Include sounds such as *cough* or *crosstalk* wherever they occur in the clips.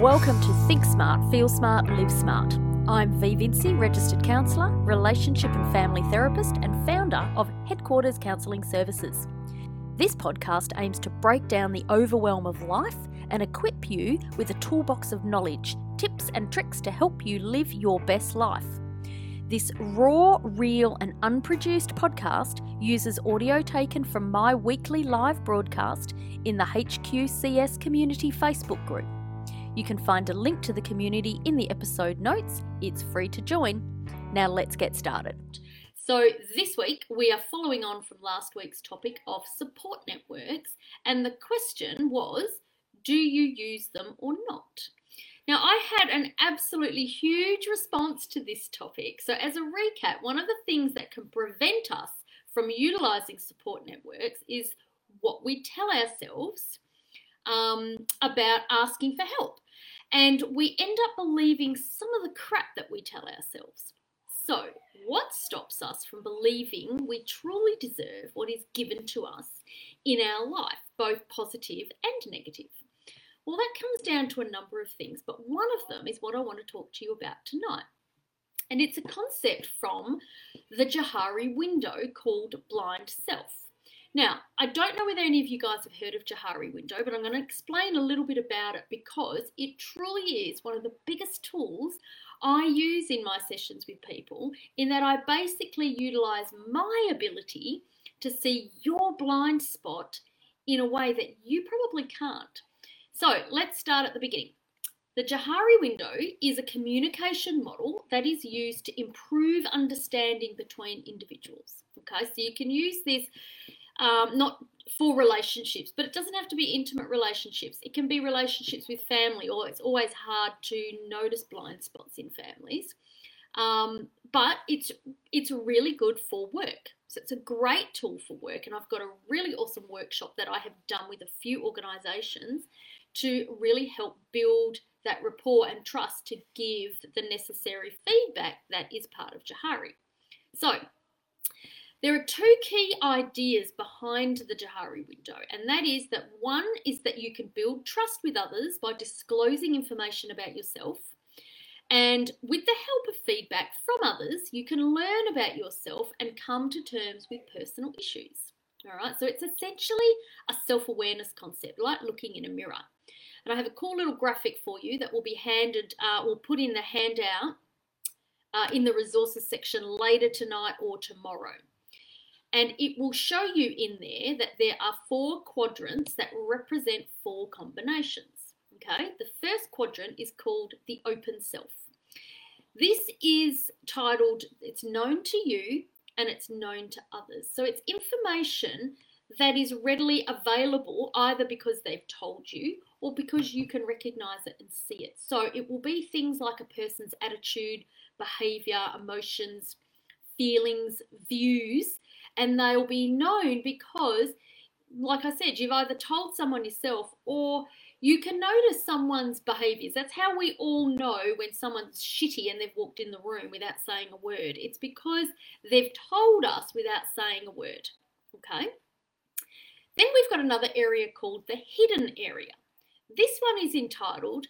Welcome to Think Smart, Feel Smart, Live Smart. I'm V Vinci, registered counsellor, relationship and family therapist, and founder of Headquarters Counselling Services. This podcast aims to break down the overwhelm of life and equip you with a toolbox of knowledge, tips, and tricks to help you live your best life. This raw, real, and unproduced podcast uses audio taken from my weekly live broadcast in the HQCS Community Facebook group. You can find a link to the community in the episode notes. It's free to join. Now let's get started. So, this week we are following on from last week's topic of support networks, and the question was do you use them or not? Now, I had an absolutely huge response to this topic. So, as a recap, one of the things that can prevent us from utilizing support networks is what we tell ourselves um, about asking for help. And we end up believing some of the crap that we tell ourselves. So, what stops us from believing we truly deserve what is given to us in our life, both positive and negative? Well, that comes down to a number of things, but one of them is what I want to talk to you about tonight. And it's a concept from the Johari window called blind self. Now, I don't know whether any of you guys have heard of Johari window, but I'm going to explain a little bit about it because it truly is one of the biggest tools I use in my sessions with people, in that I basically utilize my ability to see your blind spot in a way that you probably can't. So let's start at the beginning. The Johari window is a communication model that is used to improve understanding between individuals. Okay, so you can use this um, not for relationships, but it doesn't have to be intimate relationships. It can be relationships with family, or it's always hard to notice blind spots in families. Um, but it's it's really good for work. So it's a great tool for work, and I've got a really awesome workshop that I have done with a few organisations to really help build that rapport and trust to give the necessary feedback that is part of Johari. So, there are two key ideas behind the Johari window, and that is that one is that you can build trust with others by disclosing information about yourself. And with the help of feedback from others, you can learn about yourself and come to terms with personal issues. All right, so it's essentially a self awareness concept, like looking in a mirror. And I have a cool little graphic for you that will be handed, uh, will put in the handout uh, in the resources section later tonight or tomorrow. And it will show you in there that there are four quadrants that represent four combinations. Okay, the first quadrant is called the open self. This is titled, it's known to you and it's known to others. So it's information that is readily available either because they've told you or because you can recognize it and see it. So it will be things like a person's attitude, behavior, emotions, feelings, views, and they'll be known because, like I said, you've either told someone yourself or you can notice someone's behaviors. That's how we all know when someone's shitty and they've walked in the room without saying a word. It's because they've told us without saying a word. Okay? Then we've got another area called the hidden area. This one is entitled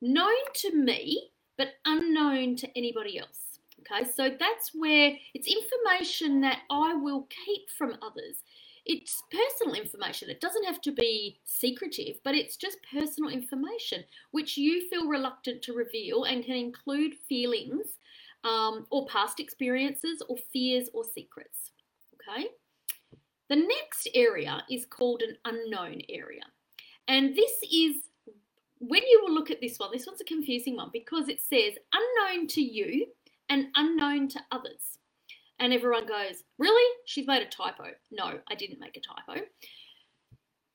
Known to Me but Unknown to Anybody Else. Okay, so that's where it's information that I will keep from others. It's personal information. It doesn't have to be secretive, but it's just personal information which you feel reluctant to reveal and can include feelings um, or past experiences or fears or secrets. Okay. The next area is called an unknown area. And this is when you will look at this one, this one's a confusing one because it says unknown to you and unknown to others. And everyone goes, Really? She's made a typo. No, I didn't make a typo.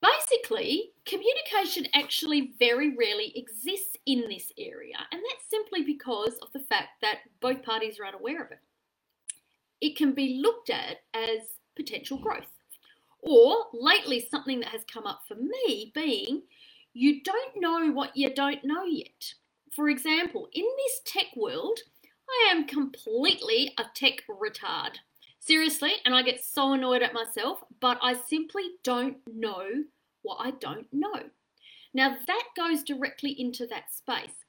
Basically, communication actually very rarely exists in this area, and that's simply because of the fact that both parties are unaware of it. It can be looked at as potential growth. Or lately, something that has come up for me being you don't know what you don't know yet. For example, in this tech world, I am completely a tech retard. Seriously, and I get so annoyed at myself, but I simply don't know what I don't know. Now, that goes directly into that space.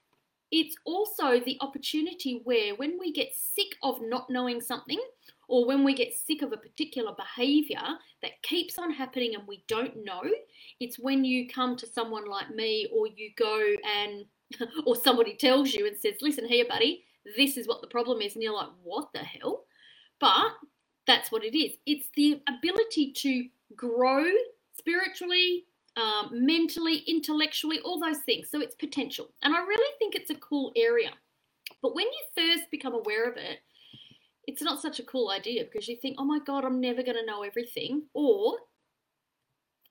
It's also the opportunity where, when we get sick of not knowing something, or when we get sick of a particular behavior that keeps on happening and we don't know, it's when you come to someone like me, or you go and, *laughs* or somebody tells you and says, Listen here, buddy, this is what the problem is. And you're like, What the hell? But that's what it is. It's the ability to grow spiritually, um, mentally, intellectually, all those things. So it's potential. And I really think it's a cool area. But when you first become aware of it, it's not such a cool idea because you think, oh my God, I'm never going to know everything, or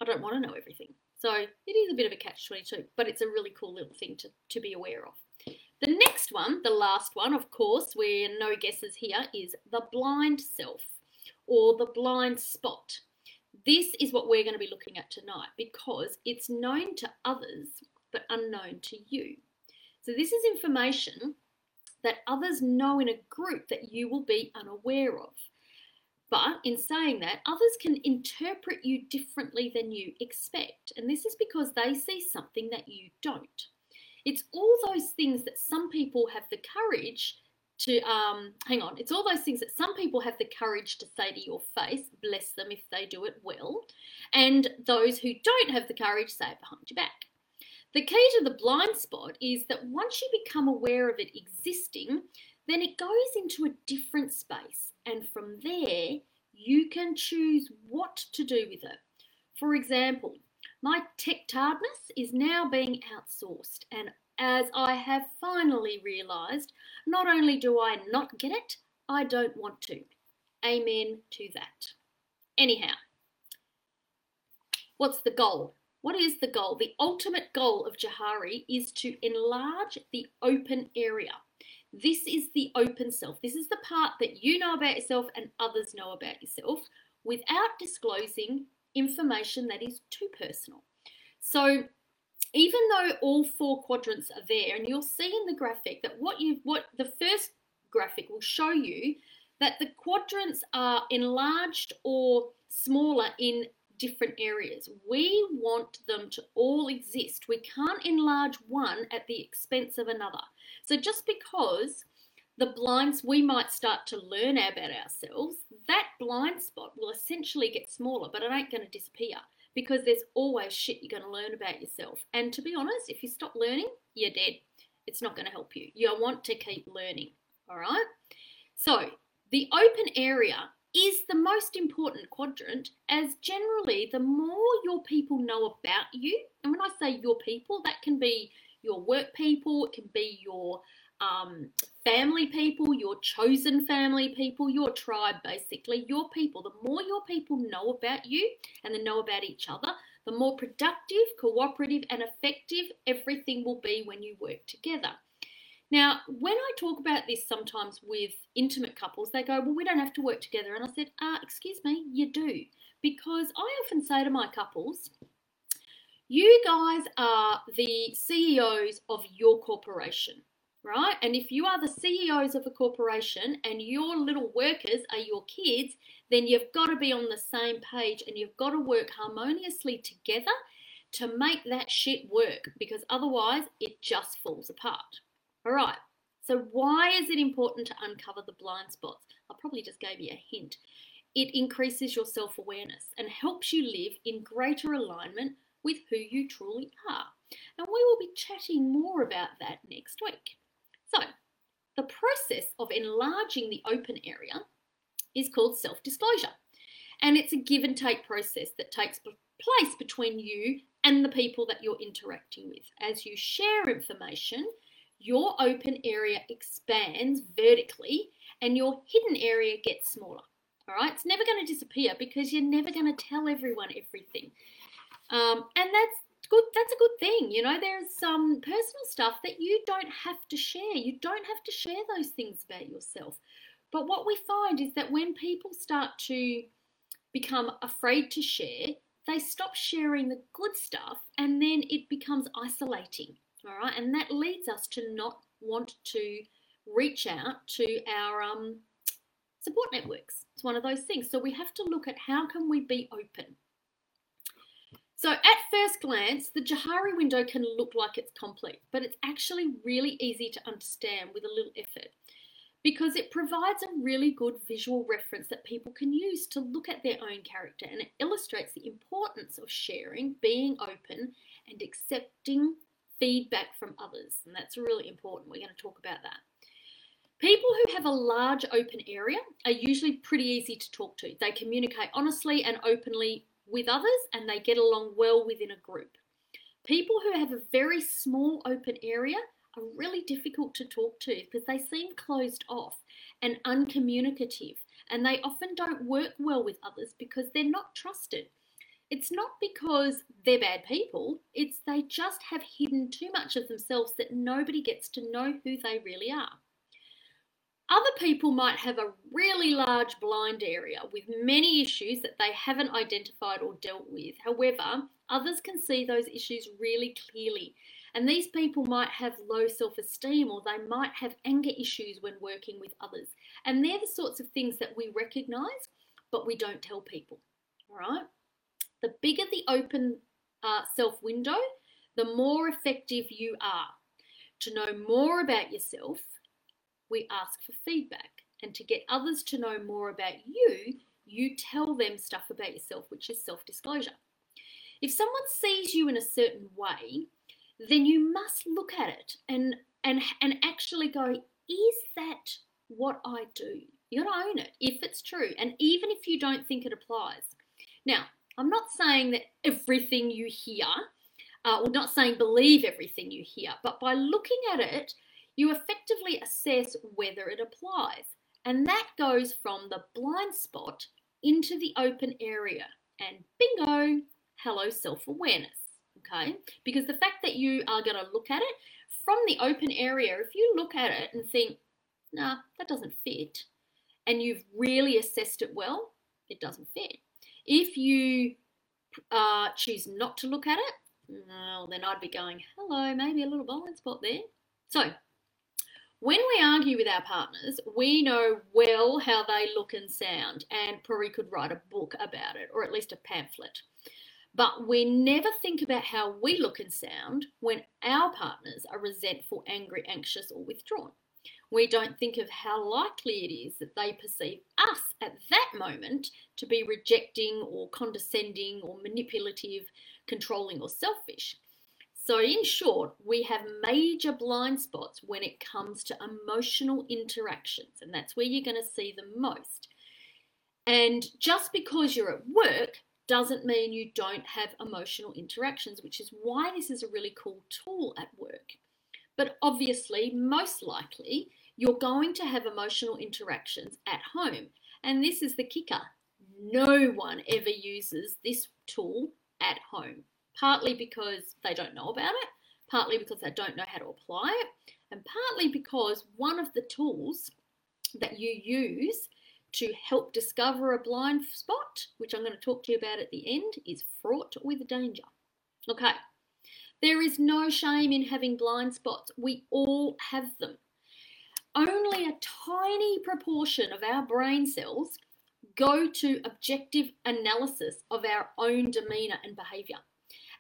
I don't want to know everything. So it is a bit of a catch 22, but it's a really cool little thing to, to be aware of. The next one, the last one, of course, where no guesses here, is the blind self or the blind spot. This is what we're going to be looking at tonight because it's known to others but unknown to you. So, this is information that others know in a group that you will be unaware of. But in saying that, others can interpret you differently than you expect, and this is because they see something that you don't. It's all those things that some people have the courage to um, hang on. It's all those things that some people have the courage to say to your face, bless them if they do it well, and those who don't have the courage say it behind your back. The key to the blind spot is that once you become aware of it existing, then it goes into a different space, and from there, you can choose what to do with it. For example, my tech tardness is now being outsourced, and as I have finally realised, not only do I not get it, I don't want to. Amen to that. Anyhow, what's the goal? What is the goal? The ultimate goal of Johari is to enlarge the open area. This is the open self. This is the part that you know about yourself and others know about yourself without disclosing information that is too personal. So even though all four quadrants are there, and you'll see in the graphic that what you what the first graphic will show you that the quadrants are enlarged or smaller in different areas. We want them to all exist. We can't enlarge one at the expense of another. So just because the blinds we might start to learn about ourselves, that blind spot will essentially get smaller, but it ain't going to disappear because there's always shit you're going to learn about yourself. And to be honest, if you stop learning, you're dead. It's not going to help you. You want to keep learning. All right? So, the open area is the most important quadrant as generally the more your people know about you, and when I say your people, that can be your work people, it can be your um, family people, your chosen family people, your tribe, basically, your people. The more your people know about you and they know about each other, the more productive, cooperative, and effective everything will be when you work together. Now, when I talk about this sometimes with intimate couples, they go, Well, we don't have to work together. And I said, uh, Excuse me, you do. Because I often say to my couples, You guys are the CEOs of your corporation right? And if you are the CEOs of a corporation and your little workers are your kids, then you've got to be on the same page and you've got to work harmoniously together to make that shit work because otherwise it just falls apart. All right. So, why is it important to uncover the blind spots? I probably just gave you a hint. It increases your self awareness and helps you live in greater alignment with who you truly are. And we will be chatting more about that next week. So, the process of enlarging the open area is called self disclosure. And it's a give and take process that takes place between you and the people that you're interacting with. As you share information, your open area expands vertically and your hidden area gets smaller. All right, it's never going to disappear because you're never going to tell everyone everything. Um, and that's good that's a good thing you know there's some personal stuff that you don't have to share you don't have to share those things about yourself. But what we find is that when people start to become afraid to share they stop sharing the good stuff and then it becomes isolating all right? And that leads us to not want to reach out to our um, support networks. It's one of those things. So we have to look at how can we be open So, at first glance, the Johari window can look like it's complete, but it's actually really easy to understand with a little effort because it provides a really good visual reference that people can use to look at their own character and it illustrates the importance of sharing, being open, and accepting feedback from others. And that's really important. We're going to talk about that. People who have a large open area are usually pretty easy to talk to. They communicate honestly and openly with others and they get along well within a group. People who have a very small open area are really difficult to talk to because they seem closed off and uncommunicative and they often don't work well with others because they're not trusted. It's not because they're bad people, it's they just have hidden too much of themselves that nobody gets to know who they really are. Other people might have a really large blind area with many issues that they haven't identified or dealt with. However, others can see those issues really clearly. And these people might have low self esteem or they might have anger issues when working with others. And they're the sorts of things that we recognize, but we don't tell people. All right? The bigger the open uh, self window, the more effective you are. To know more about yourself, we ask for feedback. And to get others to know more about you, you tell them stuff about yourself, which is self disclosure. If someone sees you in a certain way, then you must look at it and and and actually go, is that what I do? You got to own it if it's true, and even if you don't think it applies. Now, I'm not saying that everything you hear, uh, or not saying believe everything you hear, but by looking at it, you effectively assess whether it applies. And that goes from the blind spot into the open area. And bingo, hello self awareness. Okay? Because the fact that you are going to look at it from the open area, if you look at it and think, nah, that doesn't fit, and you've really assessed it well, it doesn't fit. If you uh, choose not to look at it, well, then I'd be going, hello, maybe a little blind spot there. So, when we argue with our partners, we know well how they look and sound, and probably could write a book about it, or at least a pamphlet. But we never think about how we look and sound when our partners are resentful, angry, anxious, or withdrawn. We don't think of how likely it is that they perceive us at that moment to be rejecting or condescending or manipulative, controlling, or selfish. So, in short, we have major blind spots when it comes to emotional interactions, and that's where you're going to see them most. And just because you're at work doesn't mean you don't have emotional interactions, which is why this is a really cool tool at work. But obviously, most likely, you're going to have emotional interactions at home. And this is the kicker no one ever uses this tool at home partly because they don't know about it, partly because they don't know how to apply it, and partly because one of the tools that you use to help discover a blind spot, which I'm going to talk to you about at the end, is fraught with danger. Okay, there is no shame in having blind spots. We all have them. Only a tiny proportion of our brain cells go to objective analysis of our own demeanour and behaviour.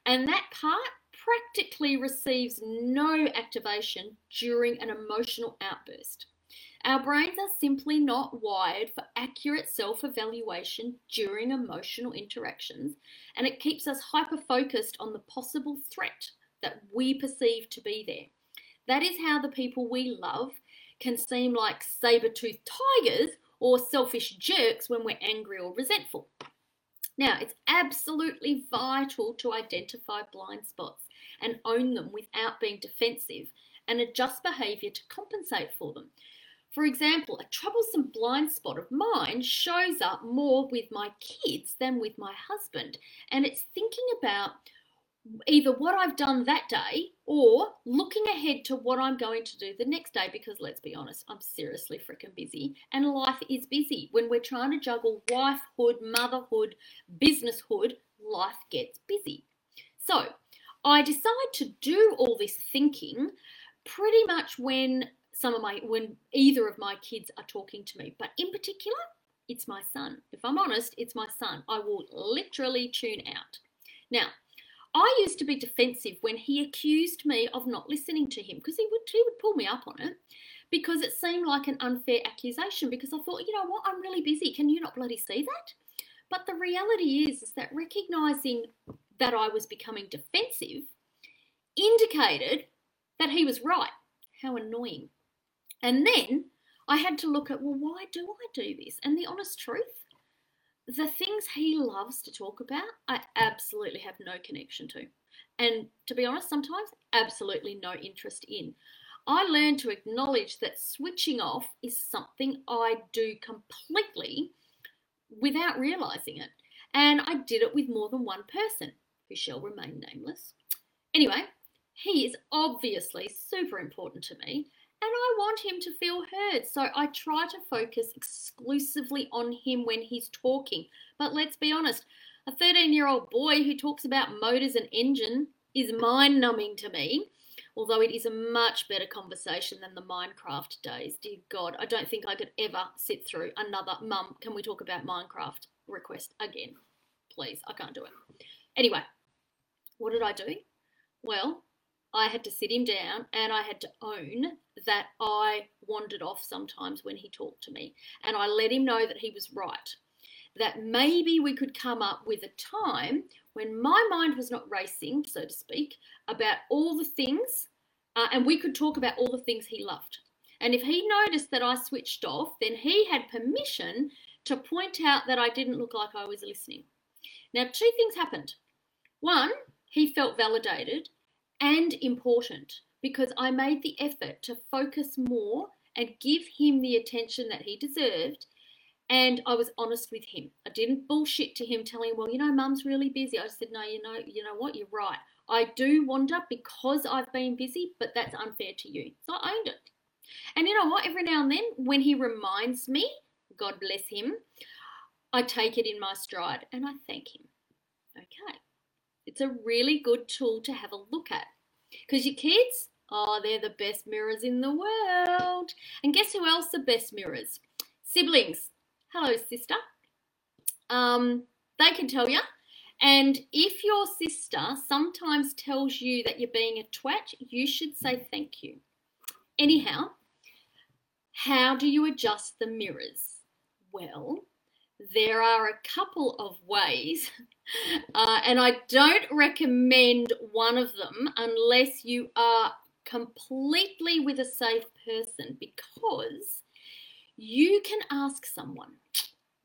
And that part practically receives no activation during an emotional outburst. Our brains are simply not wired for accurate self evaluation during emotional interactions, and it keeps us hyper focused on the possible threat that we perceive to be there. That is how the people we love can seem like saber toothed tigers or selfish jerks when we're angry or resentful. Now, it's absolutely vital to identify blind spots and own them without being defensive and adjust behaviour to compensate for them. For example, a troublesome blind spot of mine shows up more with my kids than with my husband, and it's thinking about either what I've done that day or looking ahead to what I'm going to do the next day because let's be honest, I'm seriously freaking busy and life is busy. When we're trying to juggle wifehood, motherhood, businesshood, life gets busy. So I decide to do all this thinking pretty much when some of my when either of my kids are talking to me, but in particular, it's my son. If I'm honest, it's my son. I will literally tune out. Now, I used to be defensive when he accused me of not listening to him because he would he would pull me up on it because it seemed like an unfair accusation because I thought, you know what, I'm really busy. Can you not bloody see that? But the reality is, is that recognizing that I was becoming defensive indicated that he was right. How annoying. And then I had to look at, well, why do I do this? And the honest truth, the things he loves to talk about, I absolutely have no connection to. And to be honest, sometimes absolutely no interest in. I learned to acknowledge that switching off is something I do completely without realizing it. And I did it with more than one person, who shall remain nameless. Anyway, he is obviously super important to me, and I want him to feel heard. So I try to focus exclusively on him when he's talking. But let's be honest, a 13 year old boy who talks about motors and engine is mind numbing to me. Although it is a much better conversation than the Minecraft days. Dear God, I don't think I could ever sit through another mum, can we talk about Minecraft request again? Please, I can't do it. Anyway, what did I do? Well, I had to sit him down and I had to own that I wandered off sometimes when he talked to me. And I let him know that he was right. That maybe we could come up with a time when my mind was not racing, so to speak, about all the things, uh, and we could talk about all the things he loved. And if he noticed that I switched off, then he had permission to point out that I didn't look like I was listening. Now, two things happened. One, he felt validated and important because I made the effort to focus more and give him the attention that he deserved. And I was honest with him. I didn't bullshit to him telling him, well, you know, mum's really busy. I said, no, you know, you know what, you're right. I do wander because I've been busy, but that's unfair to you. So I owned it. And you know what? Every now and then, when he reminds me, God bless him, I take it in my stride and I thank him. It's a really good tool to have a look at. Because your kids, oh, they're the best mirrors in the world. And guess who else are best mirrors? Siblings. Hello, sister. Um, they can tell you. And if your sister sometimes tells you that you're being a twat, you should say thank you. Anyhow, how do you adjust the mirrors? Well, there are a couple of ways, *laughs* uh, and I don't recommend one of them unless you are completely with a safe person because you can ask someone.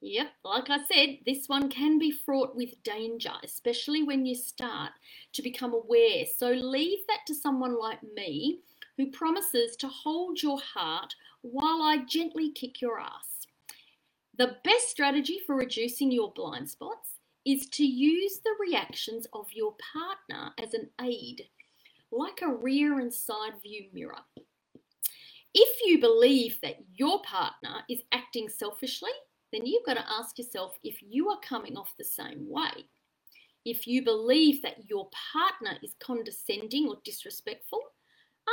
Yep, like I said, this one can be fraught with danger, especially when you start to become aware. So leave that to someone like me who promises to hold your heart while I gently kick your ass. The best strategy for reducing your blind spots is to use the reactions of your partner as an aid, like a rear and side view mirror. If you believe that your partner is acting selfishly, then you've got to ask yourself if you are coming off the same way. If you believe that your partner is condescending or disrespectful,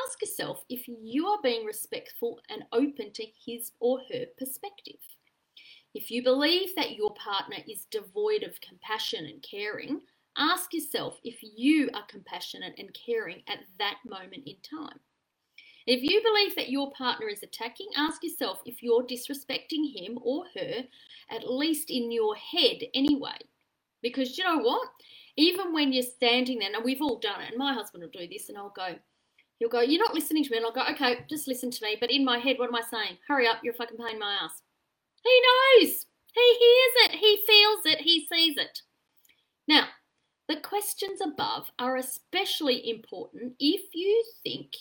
ask yourself if you are being respectful and open to his or her perspective. If you believe that your partner is devoid of compassion and caring, ask yourself if you are compassionate and caring at that moment in time. If you believe that your partner is attacking, ask yourself if you're disrespecting him or her, at least in your head anyway. Because you know what? Even when you're standing there, and we've all done it, and my husband will do this, and I'll go, he'll go, You're not listening to me. And I'll go, Okay, just listen to me. But in my head, what am I saying? Hurry up, you're fucking pain in my ass. He knows. He hears it. He feels it. He sees it. Now, the questions above are especially important if you think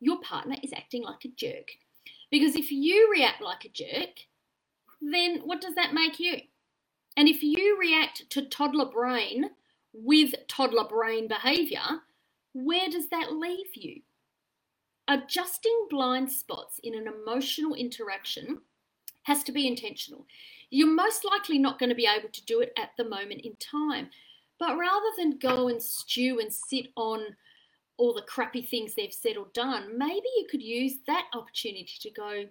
your partner is acting like a jerk. Because if you react like a jerk, then what does that make you? And if you react to toddler brain with toddler brain behavior, where does that leave you? Adjusting blind spots in an emotional interaction has to be intentional. You're most likely not going to be able to do it at the moment in time. But rather than go and stew and sit on all the crappy things they've said or done, maybe you could use that opportunity to go,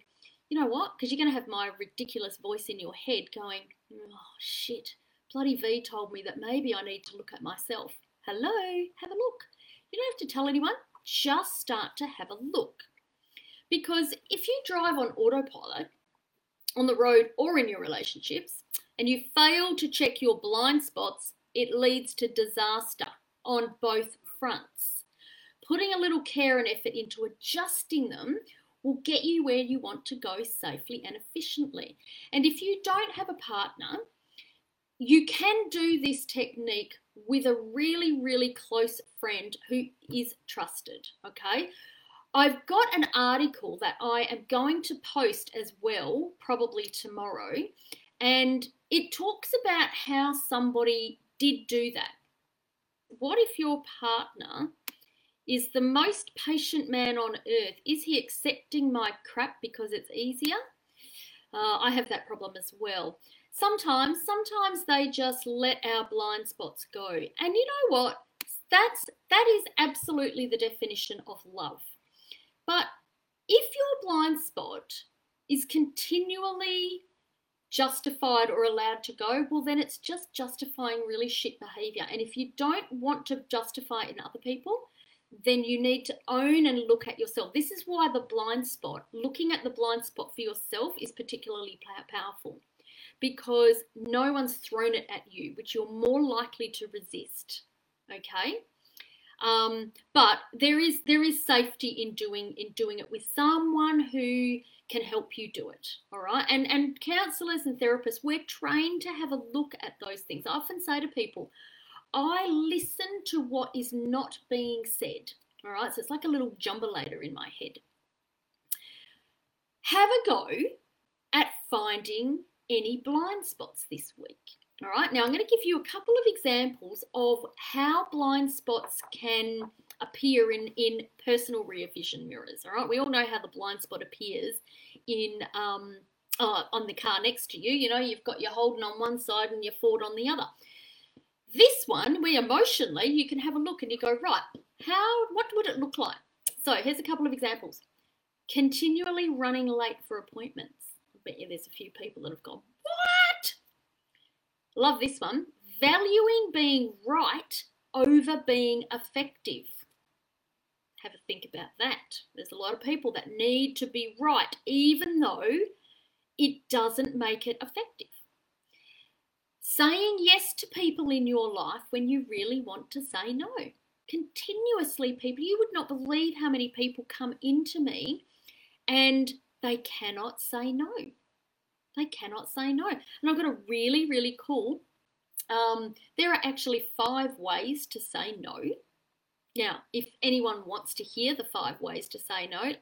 you know what? Because you're going to have my ridiculous voice in your head going, oh shit, bloody V told me that maybe I need to look at myself. hello, have a look. You don't have to tell anyone, just start to have a look. Because if you drive on autopilot on the road or in your relationships and you fail to check your blind spots, it leads to disaster on both fronts. Putting a little care and effort into adjusting them will get you where you want to go safely and efficiently. And if you don't have a partner, you can do this technique with a really, really close friend who is trusted. Okay. I've got an article that I am going to post as well, probably tomorrow, and it talks about how somebody did do that. What if your partner is the most patient man on earth? Is he accepting my crap because it's easier? Uh, I have that problem as well. Sometimes, sometimes they just let our blind spots go. And you know what? That's that is absolutely the definition of love. But if your blind spot is continually justified or allowed to go, well, then it's just justifying really shit behavior. And if you don't want to justify it in other people, then you need to own and look at yourself. This is why the blind spot, looking at the blind spot for yourself, is particularly powerful because no one's thrown it at you, which you're more likely to resist. Okay. Um, but there is there is safety in doing in doing it with someone who can help you do it. All right. And and counselors and therapists, we're trained to have a look at those things. I often say to people, I listen to what is not being said. All right. So it's like a little jumbolator in my head. Have a go at finding any blind spots this week. All right, now I'm going to give you a couple of examples of how blind spots can appear in, in personal rear vision mirrors. All right, we all know how the blind spot appears in um, uh, on the car next to you. You know, you've got your Holden on one side and your Ford on the other. This one, where emotionally you can have a look and you go, right, how, what would it look like? So here's a couple of examples. Continually running late for appointments I bet you there's a few people that have gone, What? Love this one. Valuing being right over being effective. Have a think about that. There's a lot of people that need to be right, even though it doesn't make it effective. Saying yes to people in your life when you really want to say no. Continuously, people, you would not believe how many people come into me and they cannot say no. They cannot say no. And I've got a really, really cool. Um, there are actually five ways to say no. Now, if anyone wants to hear the five ways to say no,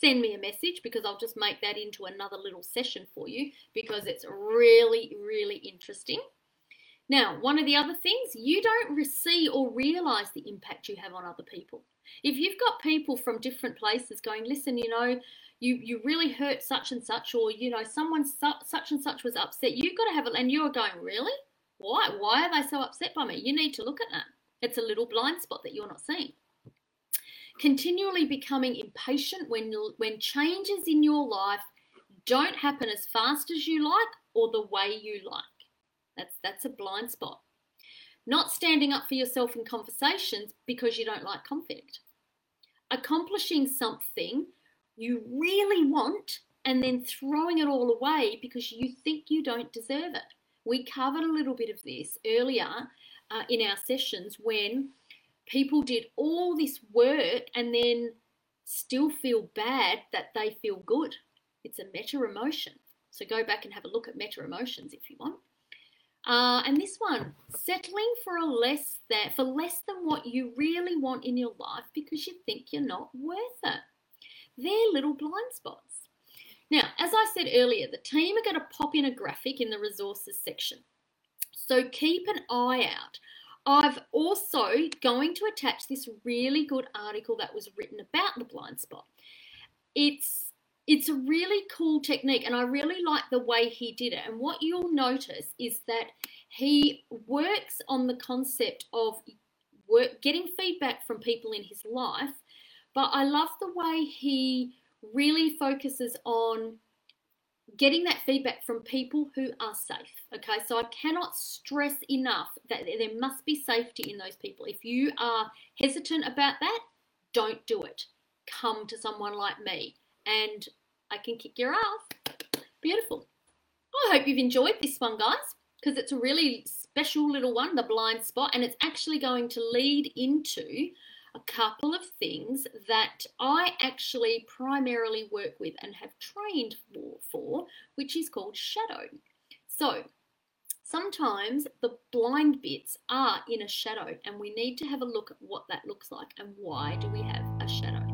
send me a message because I'll just make that into another little session for you because it's really, really interesting. Now, one of the other things, you don't see or realize the impact you have on other people. If you've got people from different places going, listen, you know, you you really hurt such and such, or you know someone su- such and such was upset. You've got to have it, and you're going really. Why? Why are they so upset by me? You need to look at that. It's a little blind spot that you're not seeing. Continually becoming impatient when when changes in your life don't happen as fast as you like or the way you like. That's that's a blind spot. Not standing up for yourself in conversations because you don't like conflict. Accomplishing something you really want and then throwing it all away because you think you don't deserve it. We covered a little bit of this earlier uh, in our sessions when people did all this work and then still feel bad that they feel good. It's a meta emotion. So go back and have a look at meta emotions if you want. Uh, and this one, settling for a less than for less than what you really want in your life because you think you're not worth it. They're little blind spots. Now, as I said earlier, the team are going to pop in a graphic in the resources section. So keep an eye out. I've also going to attach this really good article that was written about the blind spot. It's it's a really cool technique and I really like the way he did it. And what you'll notice is that he works on the concept of work, getting feedback from people in his life but I love the way he really focuses on getting that feedback from people who are safe. Okay, so I cannot stress enough that there must be safety in those people. If you are hesitant about that, don't do it. Come to someone like me and I can kick your ass. Beautiful. I hope you've enjoyed this one, guys, because it's a really special little one, the blind spot, and it's actually going to lead into a couple of things that I actually primarily work with and have trained for, for which is called shadow. So, sometimes the blind bits are in a shadow, and we need to have a look at what that looks like and why do we have a shadow.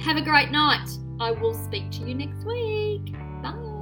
Have a great night. I will speak to you next week. Bye.